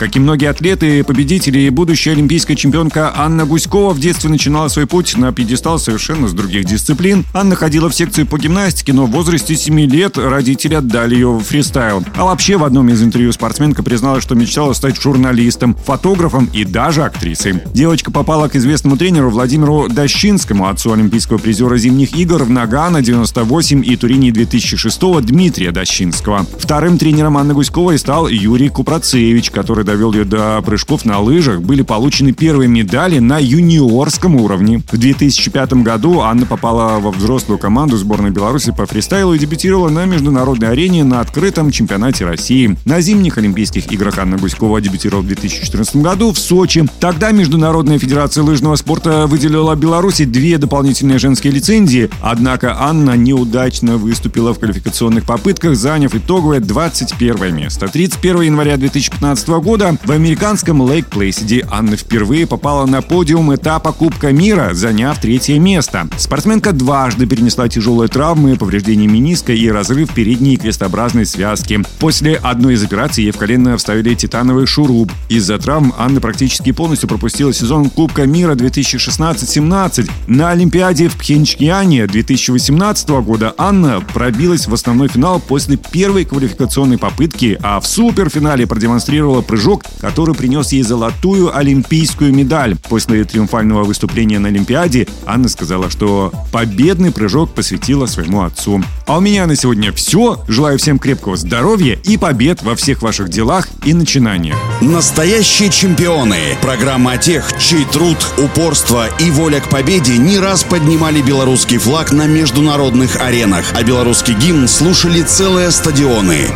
Как и многие атлеты, победители и будущая олимпийская чемпионка Анна Гуськова в детстве начинала свой путь на пьедестал совершенно с других дисциплин. Анна ходила в секцию по гимнастике, но в возрасте 7 лет родители отдали ее в фристайл. А вообще в одном из интервью спортсменка призналась, что мечтала стать журналистом, фотографом и даже актрисой. Девочка попала к известному тренеру Владимиру Дощинскому, отцу олимпийского призера зимних игр в Нагано 98 и Турине 2006 Дмитрия Дощинского. Вторым тренером Анны Гуськовой стал Юрий Купрацевич, который довел ее до прыжков на лыжах, были получены первые медали на юниорском уровне. В 2005 году Анна попала во взрослую команду сборной Беларуси по фристайлу и дебютировала на международной арене на открытом чемпионате России. На зимних Олимпийских играх Анна Гуськова дебютировала в 2014 году в Сочи. Тогда Международная федерация лыжного спорта выделила Беларуси две дополнительные женские лицензии, однако Анна неудачно выступила в квалификационных попытках, заняв итоговое 21 место. 31 января 2015 года года в американском Лейк Плейсиде Анна впервые попала на подиум этапа Кубка мира, заняв третье место. Спортсменка дважды перенесла тяжелые травмы, повреждение мениска и разрыв передней крестообразной связки. После одной из операций ей в колено вставили титановый шуруп. Из-за травм Анна практически полностью пропустила сезон Кубка мира 2016-17. На Олимпиаде в Пхенчяне 2018 года Анна пробилась в основной финал после первой квалификационной попытки, а в суперфинале продемонстрировала прыжок прыжок, который принес ей золотую олимпийскую медаль. После триумфального выступления на Олимпиаде Анна сказала, что победный прыжок посвятила своему отцу. А у меня на сегодня все. Желаю всем крепкого здоровья и побед во всех ваших делах и начинаниях. Настоящие чемпионы. Программа тех, чей труд, упорство и воля к победе не раз поднимали белорусский флаг на международных аренах, а белорусский гимн слушали целые стадионы.